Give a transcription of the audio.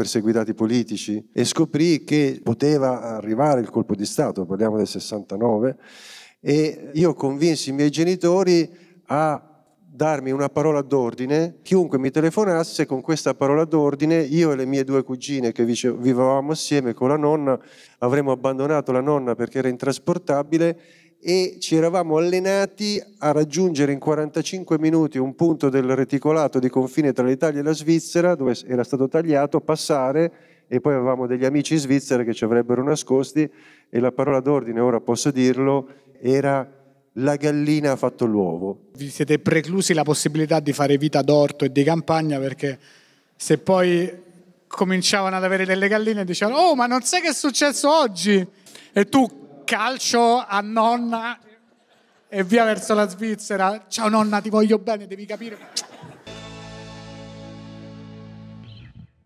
perseguitati politici e scoprì che poteva arrivare il colpo di Stato, parliamo del 69, e io convinsi i miei genitori a darmi una parola d'ordine, chiunque mi telefonasse con questa parola d'ordine, io e le mie due cugine che vivevamo assieme con la nonna, avremmo abbandonato la nonna perché era intrasportabile e ci eravamo allenati a raggiungere in 45 minuti un punto del reticolato di confine tra l'Italia e la Svizzera dove era stato tagliato, passare e poi avevamo degli amici in Svizzera che ci avrebbero nascosti e la parola d'ordine, ora posso dirlo, era la gallina ha fatto l'uovo. Vi siete preclusi la possibilità di fare vita d'orto e di campagna perché se poi cominciavano ad avere delle galline dicevano oh ma non sai che è successo oggi? E tu calcio a nonna e via verso la Svizzera. Ciao nonna, ti voglio bene, devi capire.